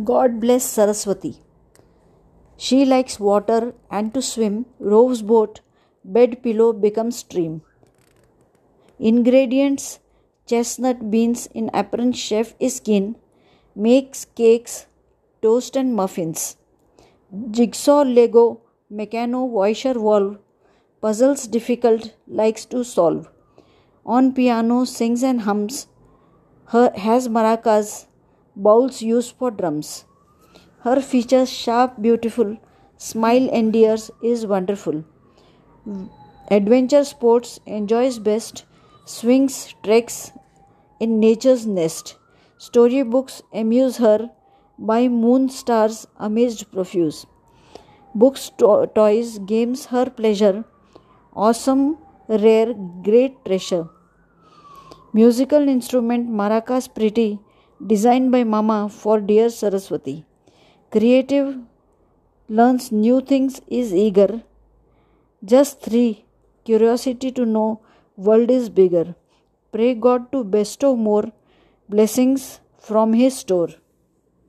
God bless Saraswati. She likes water and to swim, rows boat, bed pillow becomes stream. Ingredients chestnut beans in apparent chef is keen, makes cakes, toast and muffins. Jigsaw Lego Meccano washer valve puzzles difficult likes to solve. On piano sings and hums. Her has maracas bowls used for drums. Her features sharp, beautiful, smile endears, is wonderful. Adventure sports enjoys best, swings, treks in nature's nest. Storybooks amuse her, by moon stars amazed profuse. Books, to- toys, games her pleasure, awesome, rare, great treasure. Musical instrument maracas pretty, designed by Mama for dear Saraswati. Creative, learns new things, is eager. Just three, curiosity to know, world is bigger. Pray God to bestow more blessings from His store.